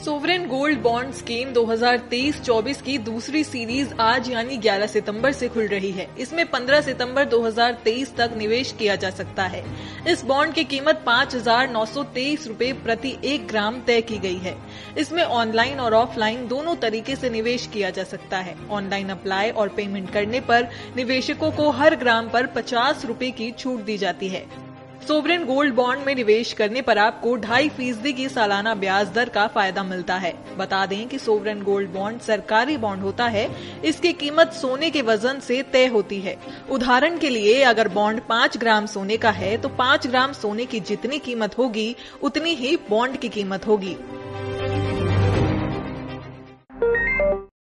Sovereign gold bond scheme 2023-24 की दूसरी series आज यानी 11 सितंबर से खुल रही है। इसमें 15 सितंबर 2023 तक निवेश किया जा सकता है। इस बॉन्ड की कीमत पाँच हज़ार प्रति एक ग्राम तय की गई है। इसमें ऑनलाइन और ऑफलाइन दोनों तरीके से निवेश किया जा सकता है। ऑनलाइन अप्लाई और पेमेंट करने पर निवेशकों को हर ग्राम पर पचास रूपए की छूट दी जाती है। सोवरेन गोल्ड बॉन्ड में निवेश करने पर आपको ढाई फ़ीसदी की सालाना ब्याज दर का फ़ायदा मिलता है। बता दें कि सोवरेन गोल्ड बॉन्ड सरकारी बॉन्ड होता है। इसकी कीमत सोने के वज़न से तय होती है। उदाहरण के लिए अगर बॉन्ड पाँच ग्राम सोने का है तो पाँच ग्राम सोने की जितनी कीमत होगी, उतनी ही बॉन्ड की कीमत होगी।